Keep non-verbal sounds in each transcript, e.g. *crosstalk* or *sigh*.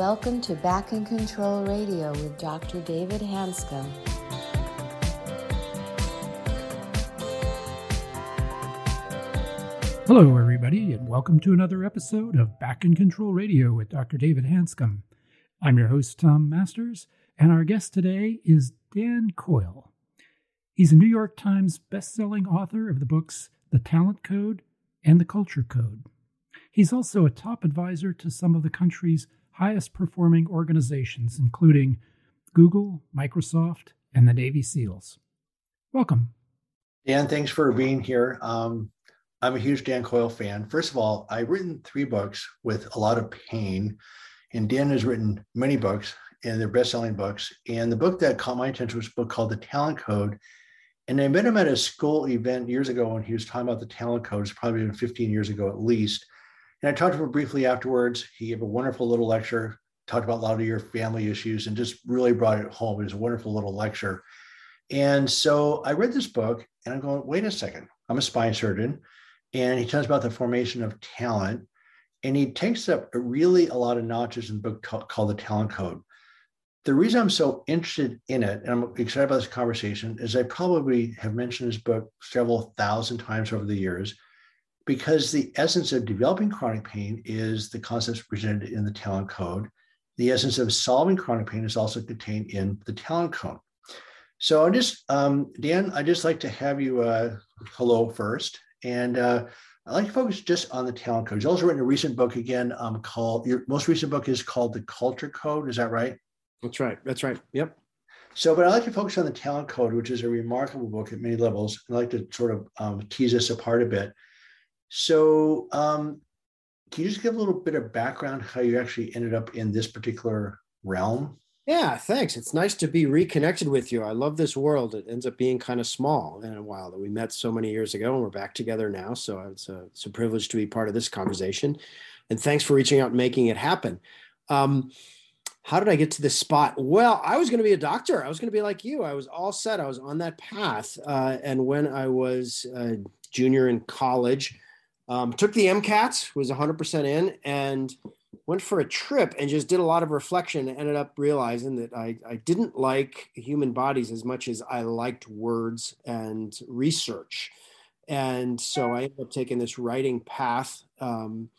welcome to Back in Control Radio with Dr. David Hanscom. Hello, everybody, and welcome to another episode of Back in Control Radio with Dr. David Hanscom. I'm your host, Tom Masters, and our guest today is Dan Coyle. He's a New York Times best-selling author of the books The Talent Code and The Culture Code. He's also a top advisor to some of the country's highest performing organizations, including Google, Microsoft, and the Navy SEALs. Welcome. Dan, thanks for being here. Um, I'm a huge Dan Coyle fan. First of all, I've written three books with a lot of pain, and Dan has written many books, and they're best-selling books. And the book that caught my attention was a book called The Talent Code. And I met him at a school event years ago when he was talking about the Talent Code. It's probably been 15 years ago at least. And I talked to him briefly afterwards. He gave a wonderful little lecture, talked about a lot of your family issues, and just really brought it home. It was a wonderful little lecture. And so I read this book and I'm going, wait a second, I'm a spine surgeon. And he talks about the formation of talent. And he takes up really a lot of notches in the book called The Talent Code. The reason I'm so interested in it, and I'm excited about this conversation, is I probably have mentioned this book several thousand times over the years because the essence of developing chronic pain is the concepts presented in the talent code. The essence of solving chronic pain is also contained in the talent code. So I just, um, Dan, I'd just like to have you uh, hello first, and uh, I like to focus just on the talent code. You've also written a recent book again um, called your most recent book is called the Culture Code. Is that right? That's right. That's right. Yep. So, but I like to focus on the talent code, which is a remarkable book at many levels. I'd like to sort of um, tease this apart a bit. So, um, can you just give a little bit of background how you actually ended up in this particular realm? Yeah, thanks. It's nice to be reconnected with you. I love this world. It ends up being kind of small in a while that we met so many years ago and we're back together now. So it's a, it's a privilege to be part of this conversation. And thanks for reaching out and making it happen. Um, how did I get to this spot? Well, I was going to be a doctor. I was going to be like you. I was all set. I was on that path. Uh, and when I was a junior in college, um, took the MCAT, was 100% in, and went for a trip and just did a lot of reflection and ended up realizing that I, I didn't like human bodies as much as I liked words and research. And so I ended up taking this writing path. Um,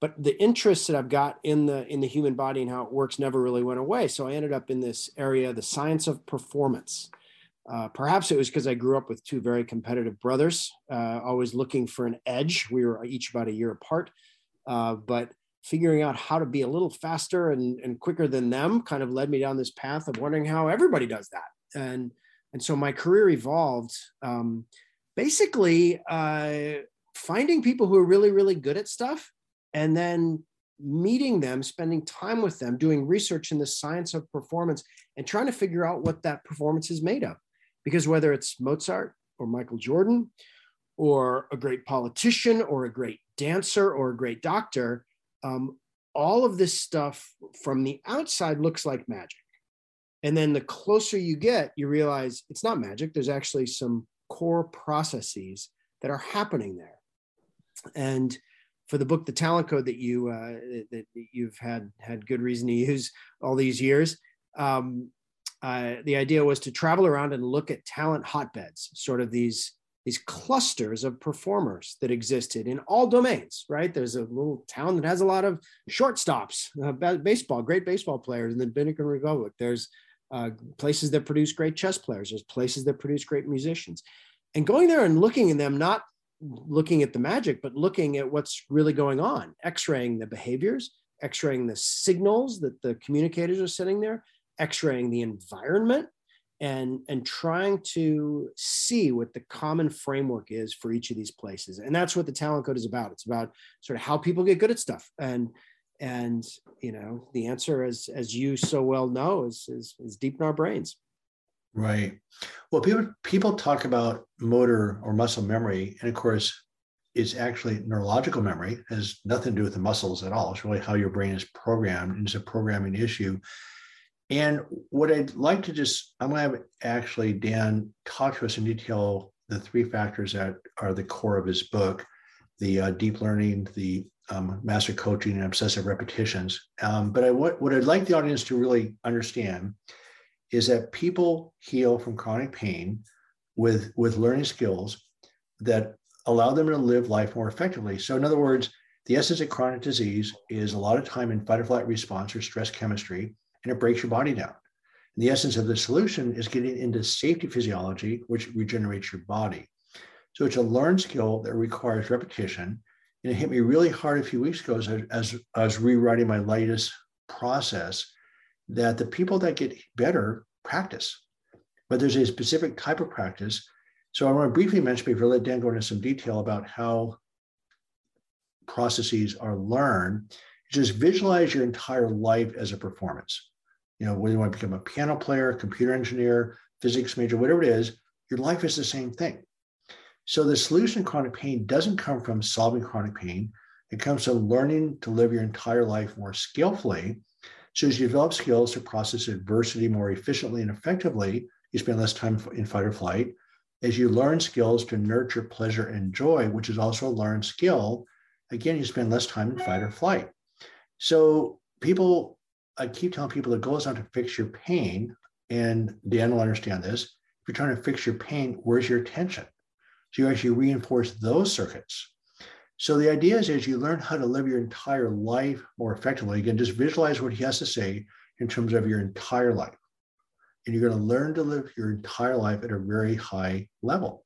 but the interest that I've got in the in the human body and how it works never really went away. So I ended up in this area, the science of performance. Uh, perhaps it was because I grew up with two very competitive brothers, uh, always looking for an edge. We were each about a year apart, uh, but figuring out how to be a little faster and, and quicker than them kind of led me down this path of wondering how everybody does that. And, and so my career evolved um, basically uh, finding people who are really, really good at stuff and then meeting them, spending time with them, doing research in the science of performance, and trying to figure out what that performance is made of. Because whether it's Mozart or Michael Jordan or a great politician or a great dancer or a great doctor, um, all of this stuff from the outside looks like magic. And then the closer you get, you realize it's not magic. There's actually some core processes that are happening there. And for the book, The Talent Code, that you uh, that you've had had good reason to use all these years, um, uh, the idea was to travel around and look at talent hotbeds, sort of these these clusters of performers that existed in all domains. Right, there's a little town that has a lot of shortstops, uh, baseball, great baseball players in the Dominican Republic. There's uh, places that produce great chess players. There's places that produce great musicians, and going there and looking in them, not looking at the magic, but looking at what's really going on, x-raying the behaviors, x-raying the signals that the communicators are sending there, x-raying the environment, and, and trying to see what the common framework is for each of these places. And that's what the talent code is about. It's about sort of how people get good at stuff. And and you know, the answer as as you so well know is is, is deep in our brains. Right. Well, people people talk about motor or muscle memory, and of course, it's actually neurological memory. It has nothing to do with the muscles at all. It's really how your brain is programmed. And it's a programming issue. And what I'd like to just, I'm going to have actually Dan talk to us in detail the three factors that are the core of his book: the uh, deep learning, the um, master coaching and obsessive repetitions. Um, but I, what, what I'd like the audience to really understand is that people heal from chronic pain with, with learning skills that allow them to live life more effectively. So, in other words, the essence of chronic disease is a lot of time in fight or flight response or stress chemistry, and it breaks your body down. And the essence of the solution is getting into safety physiology, which regenerates your body. So it's a learned skill that requires repetition. And it hit me really hard a few weeks ago as I, as I was rewriting my latest process that the people that get better practice, but there's a specific type of practice. So I want to briefly mention before I let Dan go into some detail about how processes are learned. Just visualize your entire life as a performance. You know, whether you want to become a piano player, computer engineer, physics major, whatever it is, your life is the same thing. So the solution to chronic pain doesn't come from solving chronic pain. It comes from learning to live your entire life more skillfully. So as you develop skills to process adversity more efficiently and effectively, you spend less time in fight or flight. As you learn skills to nurture pleasure and joy, which is also a learned skill, again, you spend less time in fight or flight. So people, I keep telling people goal is not to fix your pain. And Dan will understand this. If you're trying to fix your pain, where's your attention? So you actually reinforce those circuits. So the idea is as you learn how to live your entire life more effectively, again, just visualize what he has to say in terms of your entire life. And you're going to learn to live your entire life at a very high level.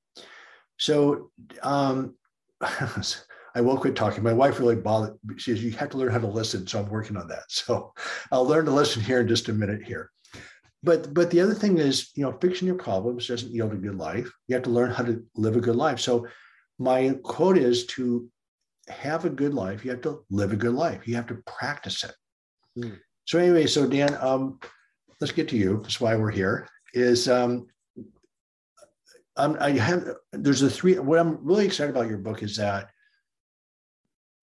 So um, *laughs* I will quit talking. My wife really bothered. She says, you have to learn how to listen. So I'm working on that. *laughs* So I'll learn to listen here in just a minute here. But but the other thing is, you know, fixing your problems doesn't yield a good life. You have to learn how to live a good life. So my quote is to have a good life, you have to live a good life. You have to practice it. Mm. So anyway, so Dan, um, let's get to you. That's why we're here. Is um, um, I have there's a three. What I'm really excited about your book is that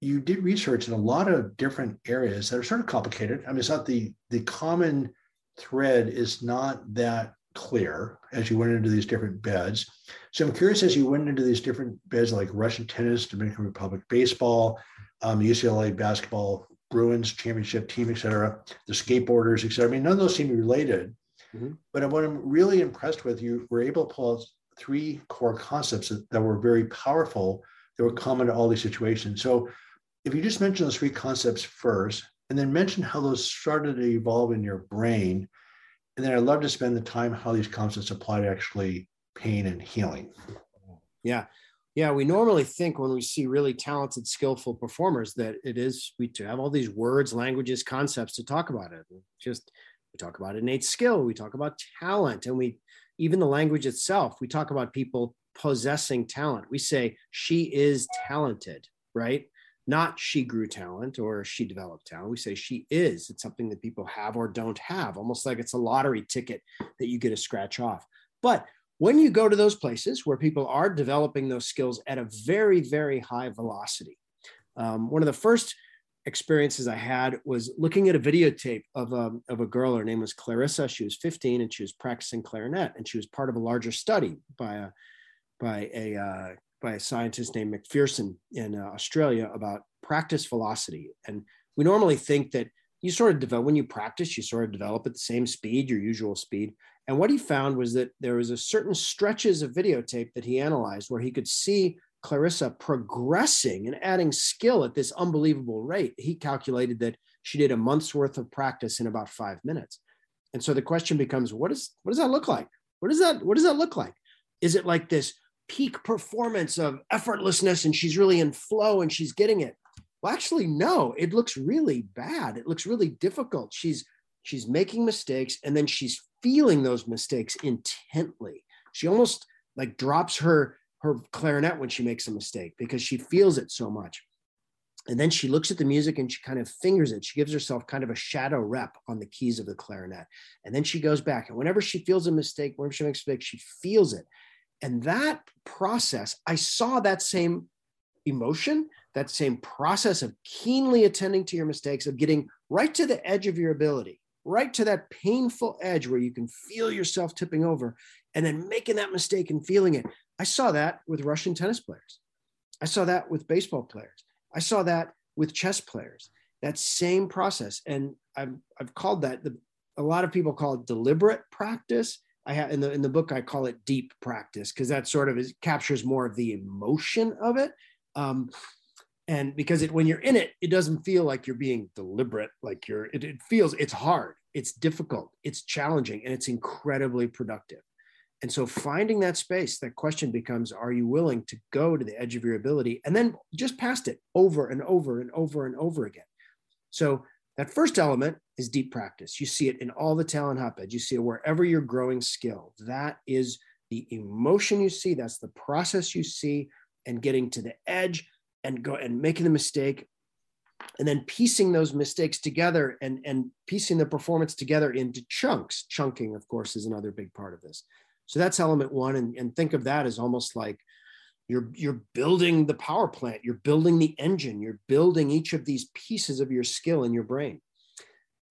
you did research in a lot of different areas that are sort of complicated. I mean, it's not the the common thread is not that clear as you went into these different beds. So I'm curious as you went into these different beds like Russian tennis, Dominican Republic baseball, um, UCLA basketball, Bruins championship team, et cetera, the skateboarders, et cetera. I mean, none of those seem related. Mm-hmm. But what I'm really impressed with, you were able to pull out three core concepts that, that were very powerful that were common to all these situations. So if you just mention those three concepts first, and then mention how those started to evolve in your brain. And then I'd love to spend the time how these concepts apply to actually pain and healing. Yeah. Yeah, we normally think when we see really talented, skillful performers that it is we have all these words, languages, concepts to talk about it. Just we talk about innate skill, we talk about talent, and we even the language itself, we talk about people possessing talent. We say she is talented, right? Not she grew talent or she developed talent. We say she is. It's something that people have or don't have, almost like it's a lottery ticket that you get a scratch off. But when you go to those places where people are developing those skills at a very, very high velocity, um, one of the first experiences I had was looking at a videotape of a, um, of a girl. Her name was Clarissa. She was 15 and she was practicing clarinet, and she was part of a larger study by a by a uh, by a scientist named McPherson in uh, Australia about practice velocity. And we normally think that you sort of develop, when you practice, you sort of develop at the same speed, your usual speed. And what he found was that there was a certain stretches of videotape that he analyzed where he could see Clarissa progressing and adding skill at this unbelievable rate. He calculated that she did a month's worth of practice in about five minutes. And so the question becomes, what, is, what does that look like? What does that, what does that look like? Is it like this peak performance of effortlessness and she's really in flow and she's getting it. Well, actually, no, it looks really bad. It looks really difficult. She's she's making mistakes and then she's feeling those mistakes intently. She almost like drops her her clarinet when she makes a mistake because she feels it so much. And then she looks at the music and she kind of fingers it. She gives herself kind of a shadow rep on the keys of the clarinet. And then she goes back. And whenever she feels a mistake, whenever she makes a mistake, she feels it. And that process, I saw that same emotion, that same process of keenly attending to your mistakes, of getting right to the edge of your ability, right to that painful edge where you can feel yourself tipping over, and then making that mistake and feeling it. I saw that with Russian tennis players. I saw that with baseball players. I saw that with chess players. That same process. And I've, I've called that the, a lot of people call it deliberate practice. I have in the in the book I call it deep practice because that sort of is, captures more of the emotion of it. Um, and because it when you're in it, it doesn't feel like you're being deliberate. Like you're it, it feels it's hard, it's difficult, it's challenging, and it's incredibly productive. And so finding that space, that question becomes are you willing to go to the edge of your ability and then just past it over and over and over and over again? So that first element is deep practice. You see it in all the talent hotbeds. You see it wherever you're growing skill. That is the emotion you see. That's the process you see, and getting to the edge and go and making the mistake, and then piecing those mistakes together and and piecing the performance together into chunks. Chunking, of course, is another big part of this. So that's element one, and, and think of that as almost like you're you're building the power plant. You're building the engine. You're building each of these pieces of your skill in your brain.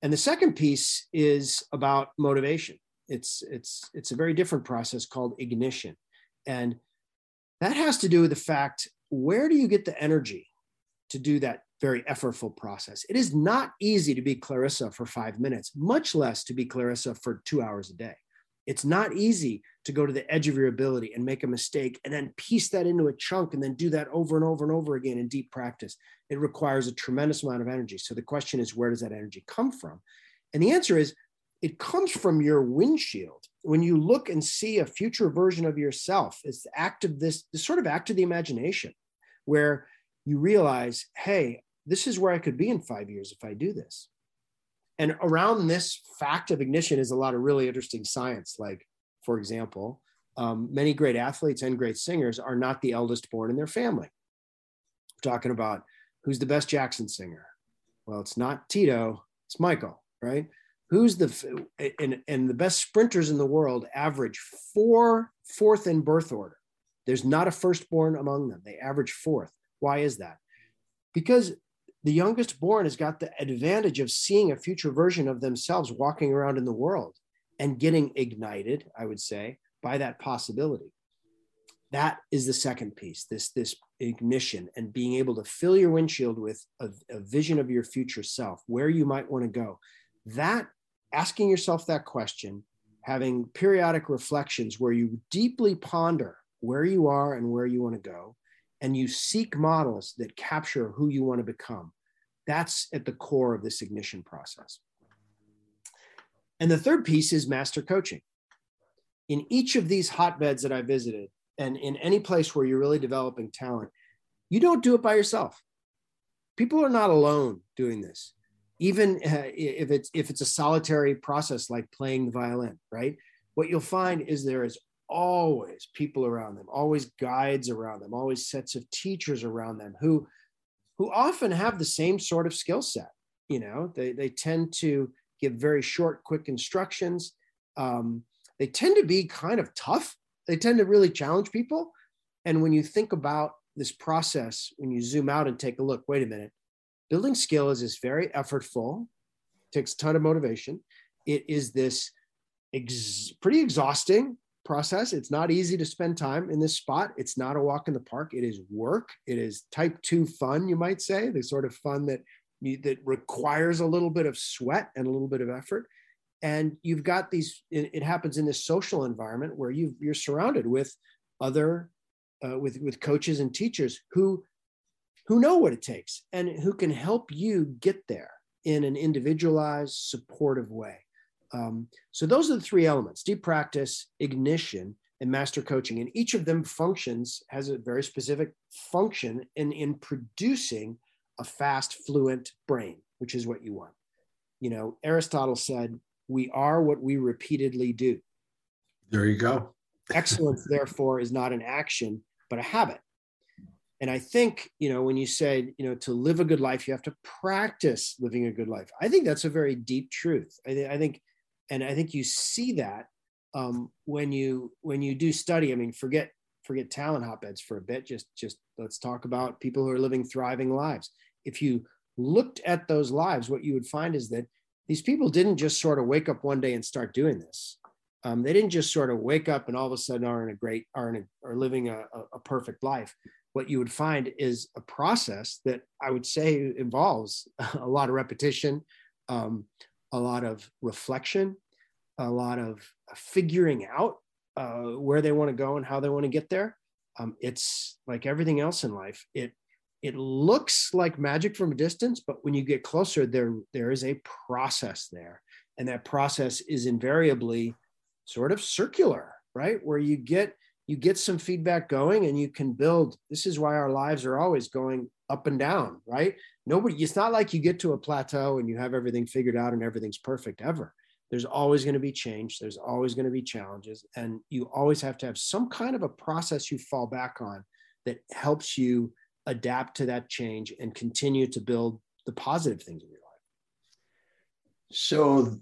And the second piece is about motivation. It's it's it's a very different process called ignition. And that has to do with the fact where do you get the energy to do that very effortful process? It is not easy to be clarissa for five minutes much less to be clarissa for two hours a day it's not easy to go to the edge of your ability and make a mistake and then piece that into a chunk and then do that over and over and over again in deep practice. It requires a tremendous amount of energy. So the question is, where does that energy come from? And the answer is, it comes from your windshield. When you look and see a future version of yourself, it's the act of this, this sort of act of the imagination, where you realize, hey, this is where I could be in five years if I do this. And around this fact of ignition is a lot of really interesting science. Like, for example, um, many great athletes and great singers are not the eldest born in their family. We're talking about who's the best Jackson singer? Well, it's not Tito, it's Michael, right? Who's the and, and the best sprinters in the world average four fourth in birth order. There's not a firstborn among them. They average fourth. Why is that? Because the youngest born has got the advantage of seeing a future version of themselves walking around in the world and getting ignited, I would say, by that possibility. That is the second piece, this, this ignition and being able to fill your windshield with a, a vision of your future self, where you might want to go. That asking yourself that question, having periodic reflections where you deeply ponder where you are and where you want to go, and you seek models that capture who you want to become. That's at the core of this ignition process. And the third piece is master coaching. In each of these hotbeds that I visited, and in any place where you're really developing talent, you don't do it by yourself. People are not alone doing this, even uh, if it's if it's a solitary process like playing the violin. Right? What you'll find is there is always people around them, always guides around them, always sets of teachers around them who who often have the same sort of skill set. You know, they they tend to give very short, quick instructions. Um, they tend to be kind of tough. They tend to really challenge people. And when you think about this process, when you zoom out and take a look, wait a minute, building skill is this very effortful, takes a ton of motivation. It is this ex- pretty exhausting process. It's not easy to spend time in this spot. It's not a walk in the park. It is work. It is type two fun, you might say, the sort of fun that that requires a little bit of sweat and a little bit of effort. And you've got these. It, it happens in this social environment where you you're surrounded with other, uh, with with coaches and teachers who who know what it takes and who can help you get there in an individualized, supportive way. Um, so those are the three elements deep practice, ignition, and master coaching. And each of them functions, has a very specific function in, in producing a fast, fluent brain, which is what you want. You know, Aristotle said, we are what we repeatedly do. There you go. Excellence, *laughs* therefore, is not an action, but a habit. And I think, you know, when you said, you know, to live a good life, you have to practice living a good life. I think that's a very deep truth. I, th- I think and I think you see that um, when you when you do study. I mean, forget forget talent hotbeds for a bit. Just just let's talk about people who are living thriving lives. If you looked at those lives, what you would find is that these people didn't just sort of wake up one day and start doing this. Um, they didn't just sort of wake up and all of a sudden are in a great are in a, are living a, a perfect life. what you would find is a process that I would say involves *laughs* a lot of repetition, um, a lot of reflection, a lot of figuring out uh, where they want to go and how they want to get there. Um, it's like everything else in life. It it looks like magic from a distance, but when you get closer, there there is a process there, and that process is invariably sort of circular, right? Where you get you get some feedback going and you can build this is why our lives are always going up and down right nobody it's not like you get to a plateau and you have everything figured out and everything's perfect ever there's always going to be change there's always going to be challenges and you always have to have some kind of a process you fall back on that helps you adapt to that change and continue to build the positive things in your life so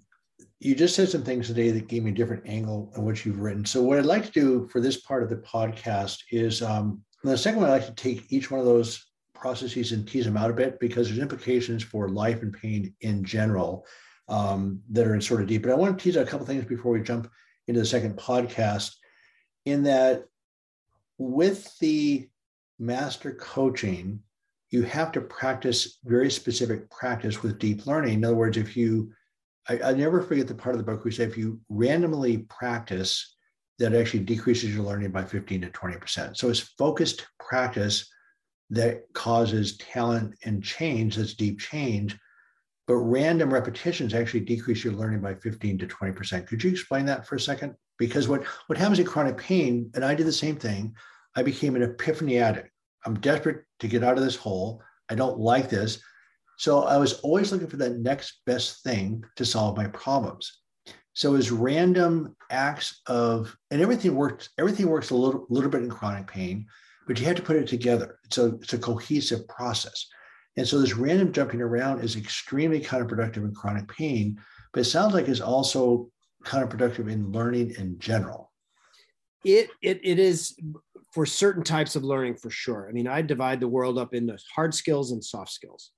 you just said some things today that gave me a different angle on what you've written. So what I'd like to do for this part of the podcast is um, the second one, I'd like to take each one of those processes and tease them out a bit because there's implications for life and pain in general um, that are in sort of deep. But I want to tease out a couple things before we jump into the second podcast. In that, with the master coaching, you have to practice very specific practice with deep learning. In other words, if you I, I never forget the part of the book we say if you randomly practice, that actually decreases your learning by 15 to 20%. So it's focused practice that causes talent and change, that's deep change. But random repetitions actually decrease your learning by 15 to 20%. Could you explain that for a second? Because what, what happens in chronic pain, and I did the same thing, I became an epiphany addict. I'm desperate to get out of this hole. I don't like this. So I was always looking for that next best thing to solve my problems. So as random acts of, and everything works, everything works a little, little bit in chronic pain, but you have to put it together. It's a, it's a cohesive process. And so this random jumping around is extremely counterproductive in chronic pain, but it sounds like it's also counterproductive in learning in general. It, it, it is for certain types of learning for sure. I mean, I divide the world up into hard skills and soft skills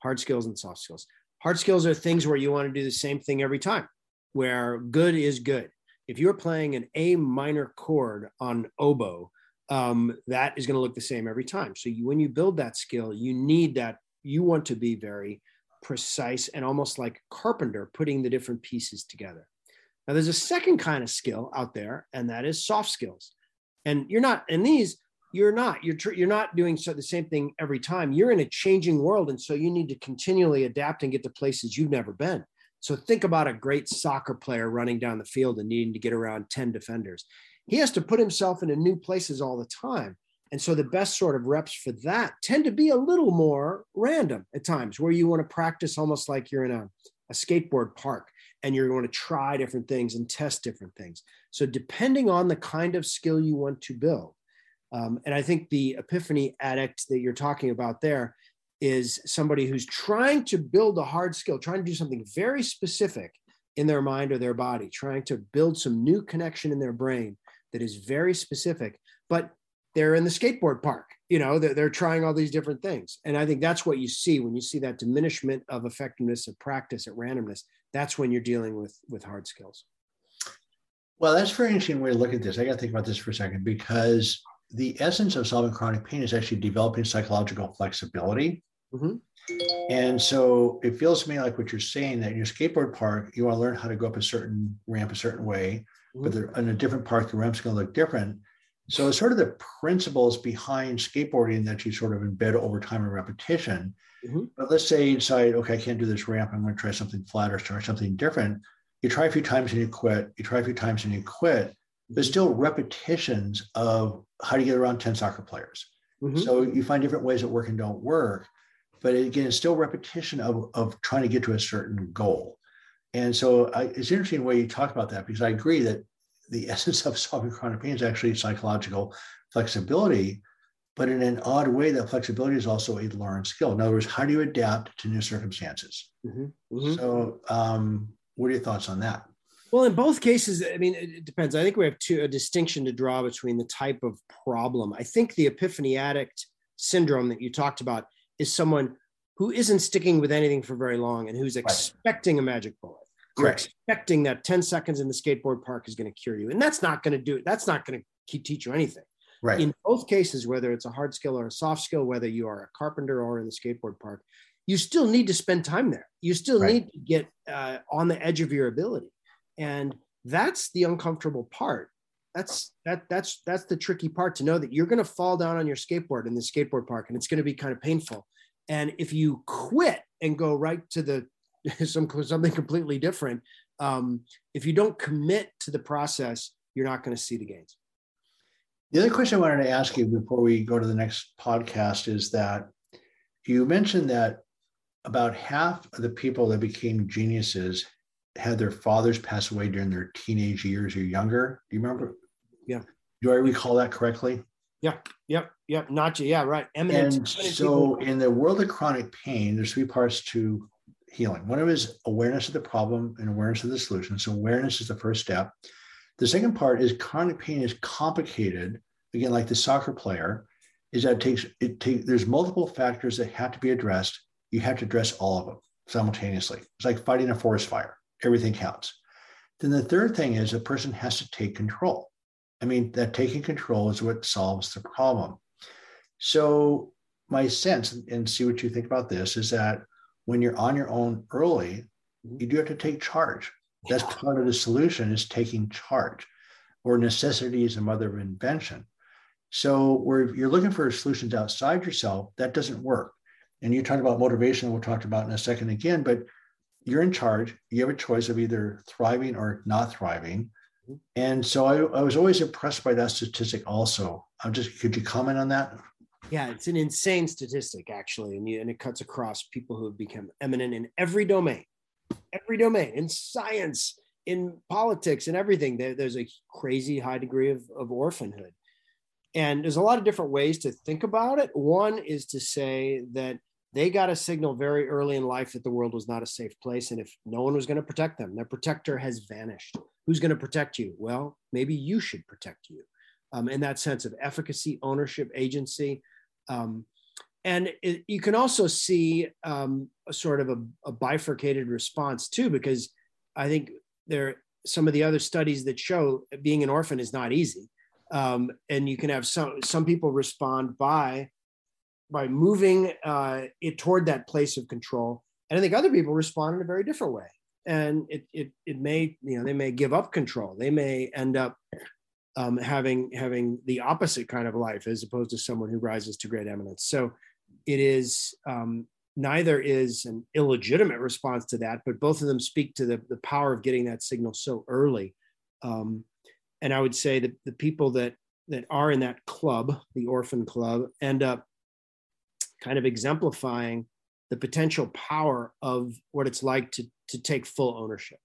hard skills and soft skills. Hard skills are things where you want to do the same thing every time, where good is good. If you're playing an A minor chord on oboe, um, that is going to look the same every time. So you, when you build that skill, you need that. You want to be very precise and almost like carpenter, putting the different pieces together. Now, there's a second kind of skill out there, and that is soft skills. And you're not, and these you're not you're tr- you're not doing so the same thing every time you're in a changing world and so you need to continually adapt and get to places you've never been so think about a great soccer player running down the field and needing to get around 10 defenders he has to put himself into new places all the time. And so the best sort of reps for that tend to be a little more random at times where you want to practice almost like you're in a, a skateboard park and you're going to try different things and test different things. So depending on the kind of skill you want to build um, and I think the epiphany addict that you're talking about there is somebody who's trying to build a hard skill, trying to do something very specific in their mind or their body, trying to build some new connection in their brain that is very specific, but they're in the skateboard park, you know, they're, they're trying all these different things. And I think that's what you see when you see that diminishment of effectiveness of practice at randomness. That's when you're dealing with, with hard skills. Well, that's a very interesting way to look at this. I got to think about this for a second because the essence of solving chronic pain is actually developing psychological flexibility. Mm-hmm. And so it feels to me like what you're saying that in your skateboard park, you want to learn how to go up a certain ramp a certain way, mm-hmm. but in a different park, the ramp's going to look different. So it's sort of the principles behind skateboarding that you sort of embed over time and repetition. Mm-hmm. But let's say you decide, okay, I can't do this ramp. I'm going to try something flat or try something different. You try a few times and you quit. You try a few times and you quit but still repetitions of how to get around 10 soccer players. Mm-hmm. So you find different ways that work and don't work. But again, it's still repetition of, of trying to get to a certain goal. And so I, it's interesting the way you talk about that because I agree that the *laughs* essence of solving chronic pain is actually psychological flexibility. But in an odd way, that flexibility is also a learned skill. In other words, how do you adapt to new circumstances? Mm-hmm. Mm-hmm. So, um, what are your thoughts on that? Well, in both cases, I mean, it depends. I think we have two, a distinction to draw between the type of problem. I think the epiphany addict syndrome that you talked about is someone who isn't sticking with anything for very long and who's expecting right. a magic bullet. You're expecting that 10 seconds in the skateboard park is going to cure you. And that's not going to do it. That's not going to teach you anything. Right. In both cases, whether it's a hard skill or a soft skill, whether you are a carpenter or in the skateboard park, you still need to spend time there. You still Right. need to get uh, on the edge of your ability, and that's the uncomfortable part. That's that that's that's the tricky part to know that you're going to fall down on your skateboard in the skateboard park, and it's going to be kind of painful. And if you quit and go right to the *laughs* some something completely different, um, if you don't commit to the process, you're not going to see the gains. The other question I wanted to ask you before we go to the next podcast is that you mentioned that about half of the people that became geniuses had their fathers pass away during their teenage years or younger. Do you remember? Yeah. Do I recall that correctly? Yep, yep, yep. Not you. Yeah, right. Eminent. And so, in the world of chronic pain, there's three parts to healing. One of is awareness of the problem and awareness of the solution. So, awareness is the first step. The second part is chronic pain is complicated. Again, like the soccer player, is that it takes it takes there's multiple factors that have to be addressed. You have to address all of them simultaneously. It's like fighting a forest fire. Everything counts. Then the third thing is a person has to take control. I mean, that taking control is what solves the problem. So my sense, and see what you think about this, is that when you're on your own early, you do have to take charge. That's part of the solution is taking charge, or necessity is the mother of invention. So where you're looking for solutions outside yourself, that doesn't work. And you talked about motivation, we'll talk about in a second again, but you're in charge. You have a choice of either thriving or not thriving. And so I, I was always impressed by that statistic also. I'm just, could you comment on that? Yeah, it's an insane statistic actually, and, you, and it cuts across people who have become eminent in every domain, every domain, in science, in politics, and everything. There, there's a crazy high degree of, of orphanhood, and there's a lot of different ways to think about it. One is to say that they got a signal very early in life that the world was not a safe place, and if no one was going to protect them, their protector has vanished. Who's going to protect you? Well, maybe you should protect you. Um, in that sense of efficacy, ownership, agency. Um, and it, you can also see um, a sort of a, a, bifurcated response too, because I think there some of the other studies that show being an orphan is not easy. Um, and you can have some some people respond by by moving uh, it toward that place of control, and I think other people respond in a very different way. And it it it may you know they may give up control. They may end up um, having having the opposite kind of life as opposed to someone who rises to great eminence. So it is um, neither is an illegitimate response to that, but both of them speak to the, the power of getting that signal so early. Um, and I would say that the people that that are in that club, the orphan club, end up kind of exemplifying the potential power of what it's like to to take full ownership.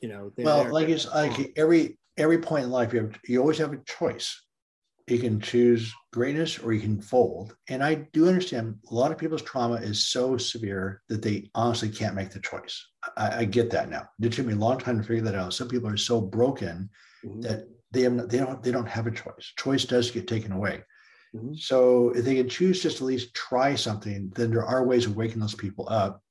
You know, well, like it's like every every point in life, you have you always have a choice. You can choose greatness or you can fold. And I do understand a lot of people's trauma is so severe that they honestly can't make the choice. I, I get that now. It took me a long time to figure that out. Some people are so broken mm-hmm. that they have they don't they don't have a choice. Choice does get taken away. Mm-hmm. So if they can choose just at least try something, then there are ways of waking those people up.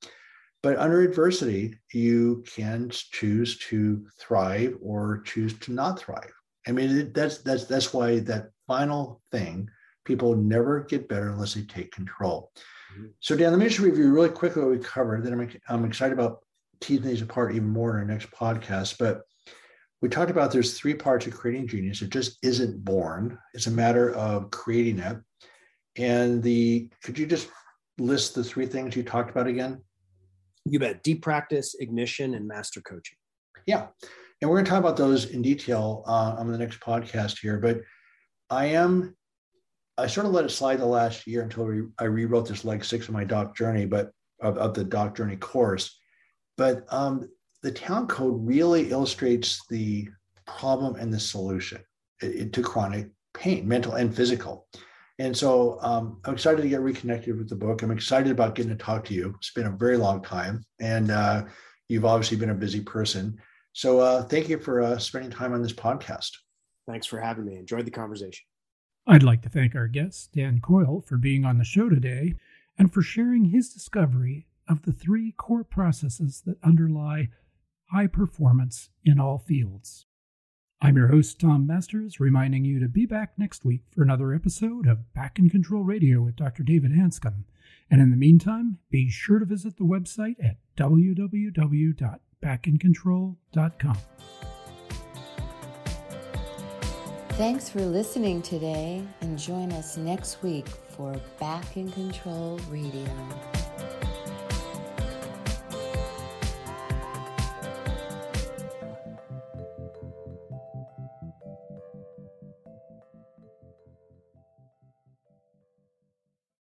But under adversity, you can choose to thrive or choose to not thrive. I mean, that's that's that's why that final thing, people never get better unless they take control. Mm-hmm. So, Dan, let me just review really quickly what we covered. Then I'm, I'm excited about teasing these apart even more in our next podcast. But we talked about there's three parts of creating genius. It just isn't born. It's a matter of creating it. And the could you just list the three things you talked about again? You bet. Deep practice, ignition, and master coaching. Yeah. And we're going to talk about those in detail uh, on the next podcast here. But I am, I sort of let it slide the last year until we, I rewrote this leg six of my doc journey, but of, of the doc journey course. But um, the talent code really illustrates the problem and the solution it, it, to chronic pain, mental and physical. And so um, I'm excited to get reconnected with the book. I'm excited about getting to talk to you. It's been a very long time, and uh, you've obviously been a busy person. So uh, thank you for uh, spending time on this podcast. Thanks for having me. Enjoyed the conversation. I'd like to thank our guest, Dan Coyle, for being on the show today and for sharing his discovery of the three core processes that underlie high performance in all fields. I'm your host, Tom Masters, reminding you to be back next week for another episode of Back in Control Radio with Dr. David Hanscom. And in the meantime, be sure to visit the website at www.backincontrol.com. Thanks for listening today and join us next week for Back in Control Radio.